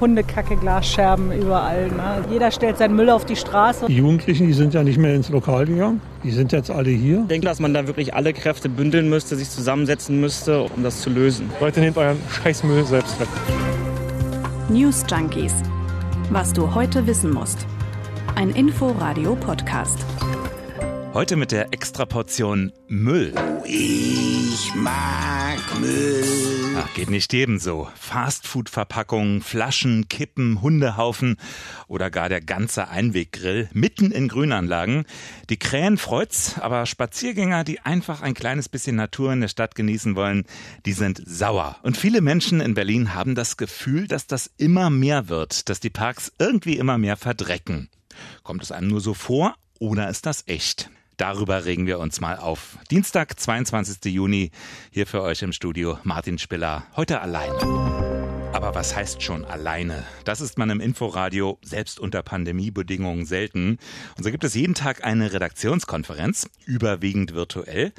Hundekacke, Glasscherben überall. Ne? Jeder stellt seinen Müll auf die Straße. Die Jugendlichen, die sind ja nicht mehr ins Lokal gegangen. Die sind jetzt alle hier. Ich denke, dass man da wirklich alle Kräfte bündeln müsste, sich zusammensetzen müsste, um das zu lösen. Leute, nehmt euren Scheißmüll selbst weg. News Junkies. Was du heute wissen musst. Ein Info-Radio-Podcast. Heute mit der Extraportion Müll. Ich mag Müll. Ach, geht nicht jedem so. Fastfood-Verpackungen, Flaschen, Kippen, Hundehaufen oder gar der ganze Einweggrill mitten in Grünanlagen. Die Krähen freut's, aber Spaziergänger, die einfach ein kleines bisschen Natur in der Stadt genießen wollen, die sind sauer. Und viele Menschen in Berlin haben das Gefühl, dass das immer mehr wird, dass die Parks irgendwie immer mehr verdrecken. Kommt es einem nur so vor oder ist das echt? Darüber regen wir uns mal auf. Dienstag, 22. Juni, hier für euch im Studio Martin Spiller, heute alleine. Aber was heißt schon alleine? Das ist man im Inforadio selbst unter Pandemiebedingungen selten. Und so gibt es jeden Tag eine Redaktionskonferenz, überwiegend virtuell.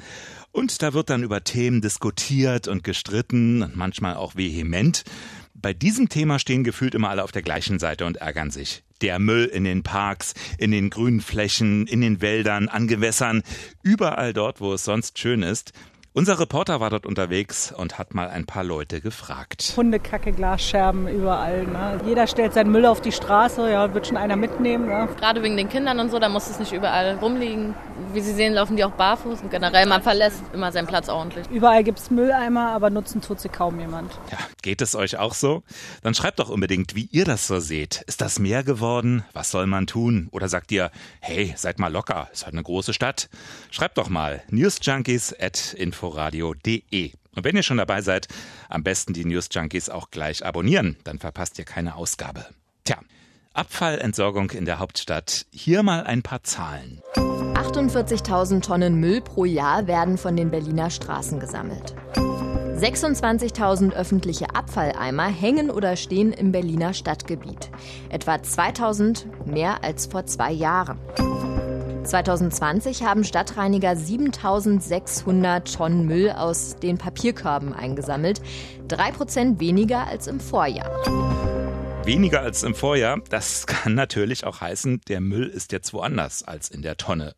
Und da wird dann über Themen diskutiert und gestritten und manchmal auch vehement. Bei diesem Thema stehen gefühlt immer alle auf der gleichen Seite und ärgern sich. Der Müll in den Parks, in den grünen Flächen, in den Wäldern, an Gewässern, überall dort, wo es sonst schön ist. Unser Reporter war dort unterwegs und hat mal ein paar Leute gefragt. Hundekacke, Glasscherben überall. Ne? Jeder stellt seinen Müll auf die Straße, ja, wird schon einer mitnehmen. Ne? Gerade wegen den Kindern und so, da muss es nicht überall rumliegen. Wie Sie sehen, laufen die auch barfuß und generell, man verlässt immer seinen Platz ordentlich. Überall gibt es Mülleimer, aber nutzen tut sie kaum jemand. Ja, geht es euch auch so? Dann schreibt doch unbedingt, wie ihr das so seht. Ist das mehr geworden? Was soll man tun? Oder sagt ihr, hey, seid mal locker, ist halt eine große Stadt? Schreibt doch mal newsjunkies at inforadio.de. Und wenn ihr schon dabei seid, am besten die News Junkies auch gleich abonnieren, dann verpasst ihr keine Ausgabe. Tja, Abfallentsorgung in der Hauptstadt. Hier mal ein paar Zahlen. 48.000 Tonnen Müll pro Jahr werden von den Berliner Straßen gesammelt. 26.000 öffentliche Abfalleimer hängen oder stehen im Berliner Stadtgebiet. Etwa 2.000 mehr als vor zwei Jahren. 2020 haben Stadtreiniger 7600 Tonnen Müll aus den Papierkörben eingesammelt. Drei Prozent weniger als im Vorjahr. Weniger als im Vorjahr, das kann natürlich auch heißen, der Müll ist jetzt woanders als in der Tonne.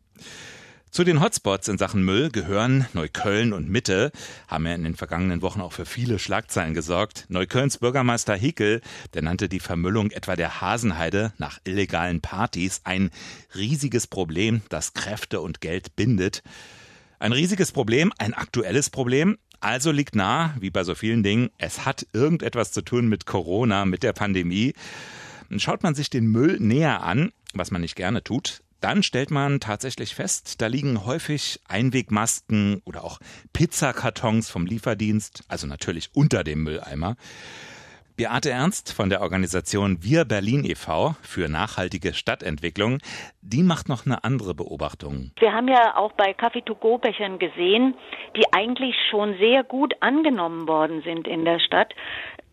Zu den Hotspots in Sachen Müll gehören Neukölln und Mitte, haben ja in den vergangenen Wochen auch für viele Schlagzeilen gesorgt. Neuköllns Bürgermeister Hickel, der nannte die Vermüllung etwa der Hasenheide nach illegalen Partys ein riesiges Problem, das Kräfte und Geld bindet. Ein riesiges Problem, ein aktuelles Problem. Also liegt nah, wie bei so vielen Dingen, es hat irgendetwas zu tun mit Corona, mit der Pandemie. Schaut man sich den Müll näher an, was man nicht gerne tut, dann stellt man tatsächlich fest, da liegen häufig Einwegmasken oder auch Pizzakartons vom Lieferdienst, also natürlich unter dem Mülleimer. Beate Ernst von der Organisation Wir Berlin e.V. für nachhaltige Stadtentwicklung, die macht noch eine andere Beobachtung. Wir haben ja auch bei Kaffee-to-go-Bechern gesehen, die eigentlich schon sehr gut angenommen worden sind in der Stadt.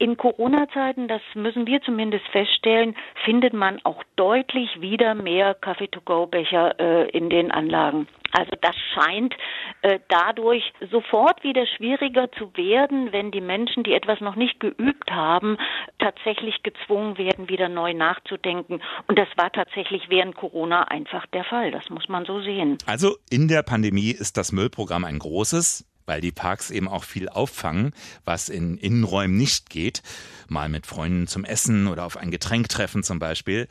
In Corona-Zeiten, das müssen wir zumindest feststellen, findet man auch deutlich wieder mehr Kaffee-to-go-Becher äh, in den Anlagen. Also das scheint äh, dadurch sofort wieder schwieriger zu werden, wenn die Menschen, die etwas noch nicht geübt haben, tatsächlich gezwungen werden, wieder neu nachzudenken. Und das war tatsächlich während Corona einfach der Fall. Das muss man so sehen. Also in der Pandemie ist das Müllprogramm ein großes weil die Parks eben auch viel auffangen, was in Innenräumen nicht geht. Mal mit Freunden zum Essen oder auf ein Getränk treffen zum Beispiel.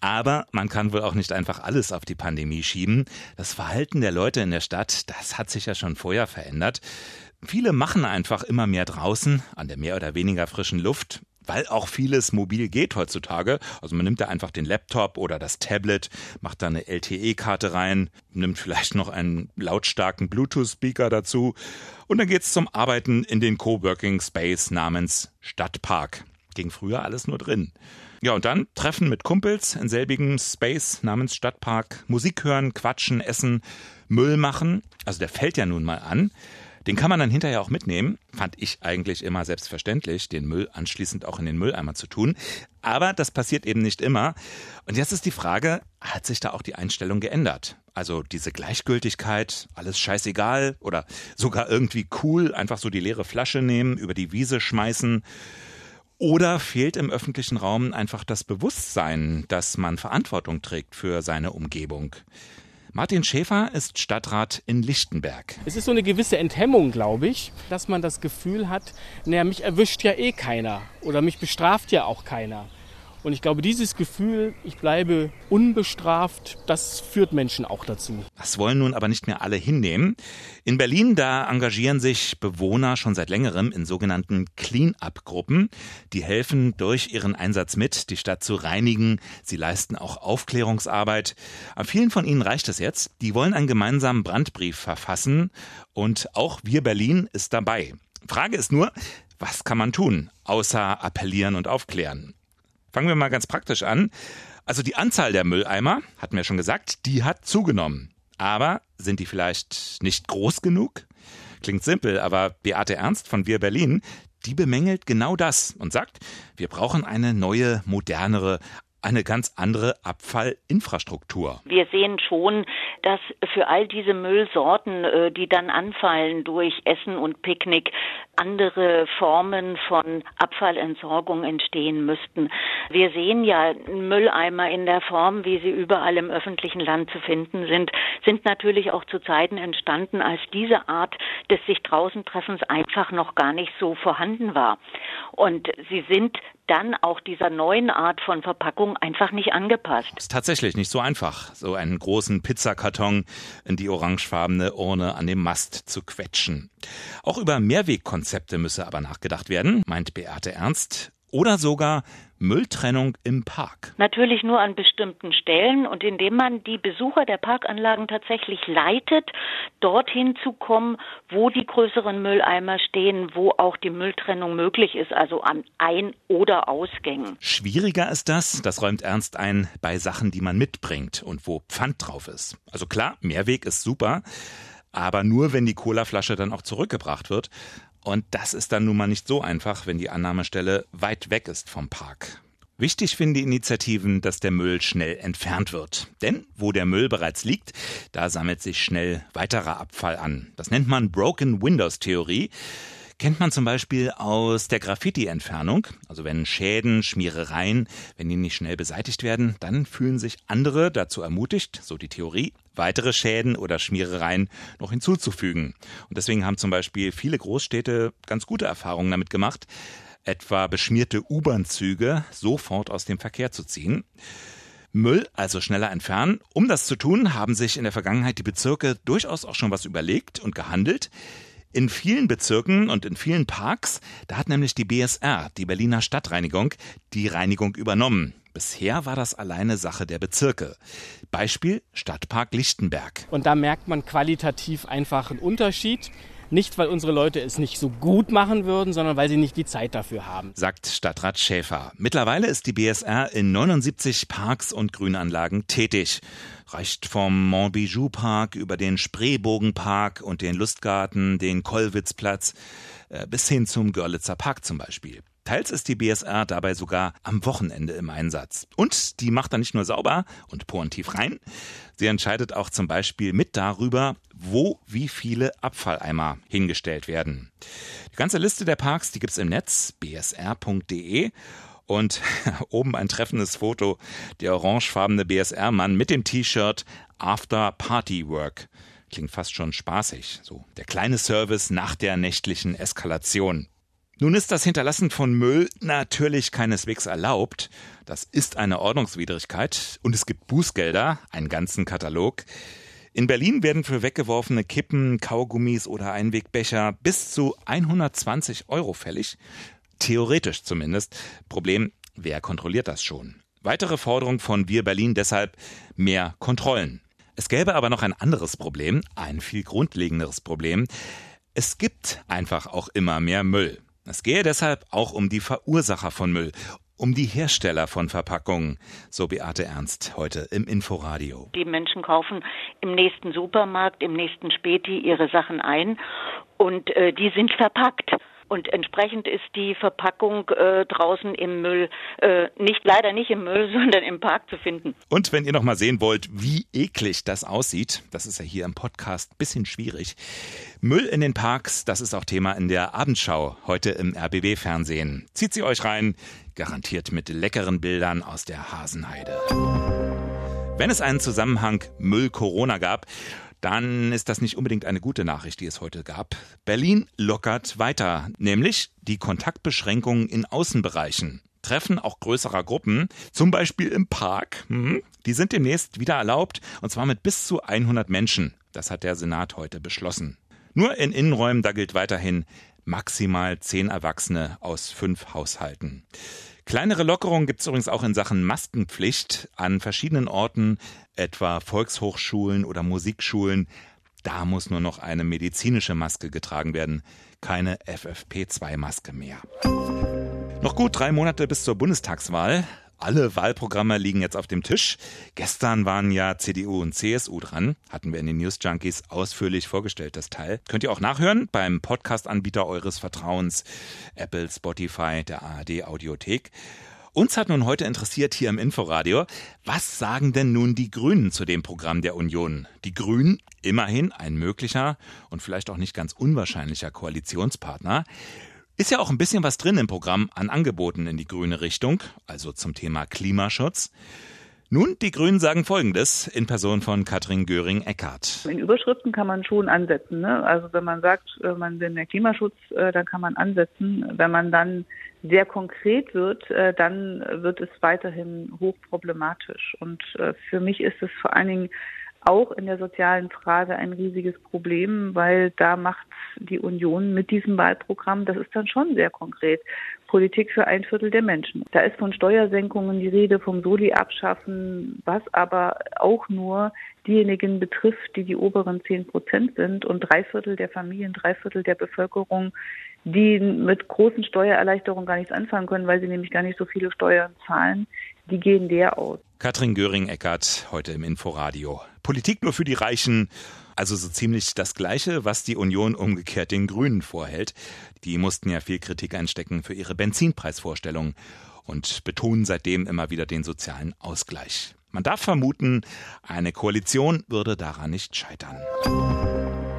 Aber man kann wohl auch nicht einfach alles auf die Pandemie schieben. Das Verhalten der Leute in der Stadt, das hat sich ja schon vorher verändert. Viele machen einfach immer mehr draußen, an der mehr oder weniger frischen Luft weil auch vieles mobil geht heutzutage. Also man nimmt da einfach den Laptop oder das Tablet, macht da eine LTE-Karte rein, nimmt vielleicht noch einen lautstarken Bluetooth-Speaker dazu und dann geht's zum Arbeiten in den Coworking Space namens Stadtpark. Ging früher alles nur drin. Ja, und dann Treffen mit Kumpels in selbigem Space namens Stadtpark, Musik hören, quatschen, essen, Müll machen. Also der fällt ja nun mal an. Den kann man dann hinterher auch mitnehmen. Fand ich eigentlich immer selbstverständlich, den Müll anschließend auch in den Mülleimer zu tun. Aber das passiert eben nicht immer. Und jetzt ist die Frage, hat sich da auch die Einstellung geändert? Also diese Gleichgültigkeit, alles scheißegal oder sogar irgendwie cool, einfach so die leere Flasche nehmen, über die Wiese schmeißen. Oder fehlt im öffentlichen Raum einfach das Bewusstsein, dass man Verantwortung trägt für seine Umgebung? Martin Schäfer ist Stadtrat in Lichtenberg. Es ist so eine gewisse Enthemmung, glaube ich, dass man das Gefühl hat, naja, mich erwischt ja eh keiner oder mich bestraft ja auch keiner. Und ich glaube, dieses Gefühl, ich bleibe unbestraft, das führt Menschen auch dazu. Das wollen nun aber nicht mehr alle hinnehmen. In Berlin, da engagieren sich Bewohner schon seit längerem in sogenannten Clean-up-Gruppen. Die helfen durch ihren Einsatz mit, die Stadt zu reinigen. Sie leisten auch Aufklärungsarbeit. An vielen von ihnen reicht es jetzt. Die wollen einen gemeinsamen Brandbrief verfassen. Und auch wir Berlin ist dabei. Frage ist nur, was kann man tun, außer appellieren und aufklären? Fangen wir mal ganz praktisch an. Also die Anzahl der Mülleimer, hatten wir schon gesagt, die hat zugenommen. Aber sind die vielleicht nicht groß genug? Klingt simpel, aber Beate Ernst von Wir Berlin, die bemängelt genau das und sagt, wir brauchen eine neue, modernere, eine ganz andere Abfallinfrastruktur. Wir sehen schon, dass für all diese Müllsorten, äh, die dann anfallen durch Essen und Picknick, andere Formen von Abfallentsorgung entstehen müssten. Wir sehen ja Mülleimer in der Form, wie sie überall im öffentlichen Land zu finden sind, sind natürlich auch zu Zeiten entstanden, als diese Art des sich draußen Treffens einfach noch gar nicht so vorhanden war. Und sie sind dann auch dieser neuen Art von Verpackung einfach nicht angepasst. Ist tatsächlich nicht so einfach, so einen großen Pizzakarton in die orangefarbene Urne an dem Mast zu quetschen. Auch über Mehrwegkonzepte müsse aber nachgedacht werden, meint Beate Ernst oder sogar Mülltrennung im Park. Natürlich nur an bestimmten Stellen und indem man die Besucher der Parkanlagen tatsächlich leitet, dorthin zu kommen, wo die größeren Mülleimer stehen, wo auch die Mülltrennung möglich ist, also an Ein- oder Ausgängen. Schwieriger ist das, das räumt Ernst ein, bei Sachen, die man mitbringt und wo Pfand drauf ist. Also klar, Mehrweg ist super, aber nur wenn die Colaflasche dann auch zurückgebracht wird. Und das ist dann nun mal nicht so einfach, wenn die Annahmestelle weit weg ist vom Park. Wichtig finden die Initiativen, dass der Müll schnell entfernt wird. Denn wo der Müll bereits liegt, da sammelt sich schnell weiterer Abfall an. Das nennt man Broken Windows Theorie kennt man zum Beispiel aus der Graffiti-Entfernung. Also wenn Schäden, Schmierereien, wenn die nicht schnell beseitigt werden, dann fühlen sich andere dazu ermutigt, so die Theorie, weitere Schäden oder Schmierereien noch hinzuzufügen. Und deswegen haben zum Beispiel viele Großstädte ganz gute Erfahrungen damit gemacht, etwa beschmierte U-Bahn-Züge sofort aus dem Verkehr zu ziehen. Müll also schneller entfernen. Um das zu tun, haben sich in der Vergangenheit die Bezirke durchaus auch schon was überlegt und gehandelt. In vielen Bezirken und in vielen Parks, da hat nämlich die BSR, die Berliner Stadtreinigung, die Reinigung übernommen. Bisher war das alleine Sache der Bezirke. Beispiel Stadtpark Lichtenberg. Und da merkt man qualitativ einfach einen Unterschied. Nicht, weil unsere Leute es nicht so gut machen würden, sondern weil sie nicht die Zeit dafür haben. Sagt Stadtrat Schäfer. Mittlerweile ist die BSR in 79 Parks und Grünanlagen tätig. Reicht vom Montbijou Park über den Spreebogenpark und den Lustgarten, den Kollwitzplatz äh, bis hin zum Görlitzer Park zum Beispiel. Teils ist die BSR dabei sogar am Wochenende im Einsatz. Und die macht dann nicht nur sauber und porentief rein, sie entscheidet auch zum Beispiel mit darüber, wo wie viele Abfalleimer hingestellt werden. Die ganze Liste der Parks, die gibt's im Netz, bsr.de. Und oben ein treffendes Foto, der orangefarbene BSR-Mann mit dem T-Shirt After Party Work. Klingt fast schon spaßig, so der kleine Service nach der nächtlichen Eskalation. Nun ist das Hinterlassen von Müll natürlich keineswegs erlaubt. Das ist eine Ordnungswidrigkeit und es gibt Bußgelder, einen ganzen Katalog. In Berlin werden für weggeworfene Kippen, Kaugummis oder Einwegbecher bis zu 120 Euro fällig. Theoretisch zumindest. Problem, wer kontrolliert das schon? Weitere Forderung von Wir Berlin deshalb mehr Kontrollen. Es gäbe aber noch ein anderes Problem, ein viel grundlegenderes Problem. Es gibt einfach auch immer mehr Müll. Es gehe deshalb auch um die Verursacher von Müll, um die Hersteller von Verpackungen, so Beate Ernst heute im Inforadio. Die Menschen kaufen im nächsten Supermarkt, im nächsten Späti ihre Sachen ein und äh, die sind verpackt. Und entsprechend ist die Verpackung äh, draußen im Müll, äh, nicht leider nicht im Müll, sondern im Park zu finden. Und wenn ihr noch mal sehen wollt, wie eklig das aussieht, das ist ja hier im Podcast ein bisschen schwierig. Müll in den Parks, das ist auch Thema in der Abendschau heute im RBB-Fernsehen. Zieht sie euch rein, garantiert mit leckeren Bildern aus der Hasenheide. Wenn es einen Zusammenhang Müll-Corona gab, dann ist das nicht unbedingt eine gute Nachricht, die es heute gab. Berlin lockert weiter, nämlich die Kontaktbeschränkungen in Außenbereichen. Treffen auch größerer Gruppen, zum Beispiel im Park, hm, die sind demnächst wieder erlaubt, und zwar mit bis zu 100 Menschen. Das hat der Senat heute beschlossen. Nur in Innenräumen, da gilt weiterhin maximal zehn Erwachsene aus fünf Haushalten. Kleinere Lockerungen gibt es übrigens auch in Sachen Maskenpflicht an verschiedenen Orten, etwa Volkshochschulen oder Musikschulen. Da muss nur noch eine medizinische Maske getragen werden, keine FFP2-Maske mehr. Noch gut drei Monate bis zur Bundestagswahl. Alle Wahlprogramme liegen jetzt auf dem Tisch. Gestern waren ja CDU und CSU dran. Hatten wir in den News Junkies ausführlich vorgestellt, das Teil. Könnt ihr auch nachhören beim Podcast-Anbieter eures Vertrauens. Apple, Spotify, der ARD Audiothek. Uns hat nun heute interessiert hier im Inforadio, was sagen denn nun die Grünen zu dem Programm der Union? Die Grünen, immerhin ein möglicher und vielleicht auch nicht ganz unwahrscheinlicher Koalitionspartner. Ist ja auch ein bisschen was drin im Programm an Angeboten in die grüne Richtung, also zum Thema Klimaschutz. Nun, die Grünen sagen Folgendes in Person von Katrin Göring-Eckardt. In Überschriften kann man schon ansetzen. Ne? Also wenn man sagt, äh, man will mehr Klimaschutz, äh, dann kann man ansetzen. Wenn man dann sehr konkret wird, äh, dann wird es weiterhin hochproblematisch. Und für mich ist es vor allen Dingen auch in der sozialen Frage ein riesiges Problem, weil da macht die Union mit diesem Wahlprogramm, das ist dann schon sehr konkret, Politik für ein Viertel der Menschen. Da ist von Steuersenkungen die Rede, vom Soli abschaffen, was aber auch nur diejenigen betrifft, die die oberen zehn Prozent sind und drei Viertel der Familien, drei Viertel der Bevölkerung, die mit großen Steuererleichterungen gar nichts anfangen können, weil sie nämlich gar nicht so viele Steuern zahlen, die gehen der aus. Katrin Göring-Eckert heute im Inforadio. Politik nur für die Reichen. Also so ziemlich das Gleiche, was die Union umgekehrt den Grünen vorhält. Die mussten ja viel Kritik einstecken für ihre Benzinpreisvorstellung und betonen seitdem immer wieder den sozialen Ausgleich. Man darf vermuten, eine Koalition würde daran nicht scheitern.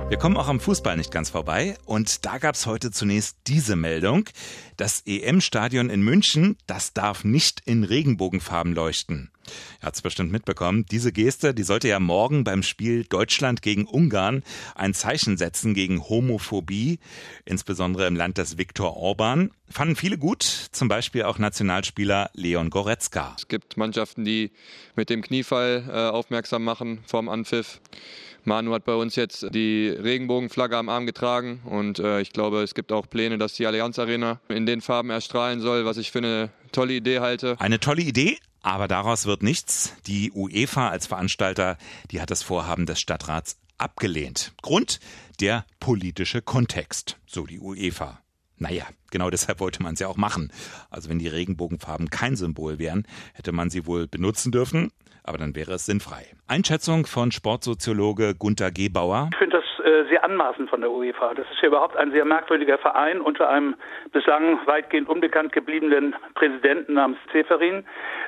Wir kommen auch am Fußball nicht ganz vorbei und da gab es heute zunächst diese Meldung. Das EM-Stadion in München, das darf nicht in Regenbogenfarben leuchten. Ihr habt es bestimmt mitbekommen. Diese Geste, die sollte ja morgen beim Spiel Deutschland gegen Ungarn ein Zeichen setzen gegen Homophobie, insbesondere im Land des Viktor Orban. Fanden viele gut, zum Beispiel auch Nationalspieler Leon Goretzka. Es gibt Mannschaften, die mit dem Kniefall äh, aufmerksam machen vorm Anpfiff. Manu hat bei uns jetzt die Regenbogenflagge am Arm getragen und äh, ich glaube, es gibt auch Pläne, dass die Allianz Arena in den Farben erstrahlen soll, was ich für eine tolle Idee halte. Eine tolle Idee, aber daraus wird nichts. Die UEFA als Veranstalter, die hat das Vorhaben des Stadtrats abgelehnt. Grund der politische Kontext, so die UEFA. Naja, genau deshalb wollte man es ja auch machen. Also wenn die Regenbogenfarben kein Symbol wären, hätte man sie wohl benutzen dürfen aber dann wäre es sinnfrei. Einschätzung von Sportsoziologe Gunther Gebauer. Ich finde das äh, sehr anmaßend von der UEFA. Das ist ja überhaupt ein sehr merkwürdiger Verein unter einem bislang weitgehend unbekannt gebliebenen Präsidenten namens Zeferin,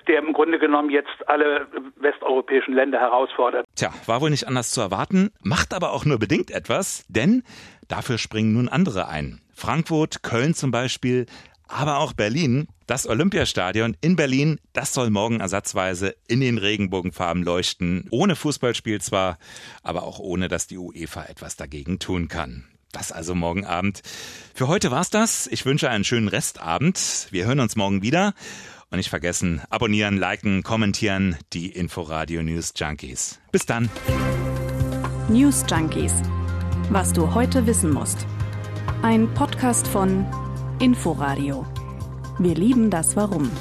der im Grunde genommen jetzt alle westeuropäischen Länder herausfordert. Tja, war wohl nicht anders zu erwarten, macht aber auch nur bedingt etwas, denn dafür springen nun andere ein. Frankfurt, Köln zum Beispiel, aber auch Berlin. Das Olympiastadion in Berlin, das soll morgen ersatzweise in den Regenbogenfarben leuchten. Ohne Fußballspiel zwar, aber auch ohne, dass die UEFA etwas dagegen tun kann. Das also morgen Abend. Für heute war's das. Ich wünsche einen schönen Restabend. Wir hören uns morgen wieder. Und nicht vergessen, abonnieren, liken, kommentieren die Inforadio News Junkies. Bis dann. News Junkies. Was du heute wissen musst. Ein Podcast von Inforadio. Wir lieben das Warum.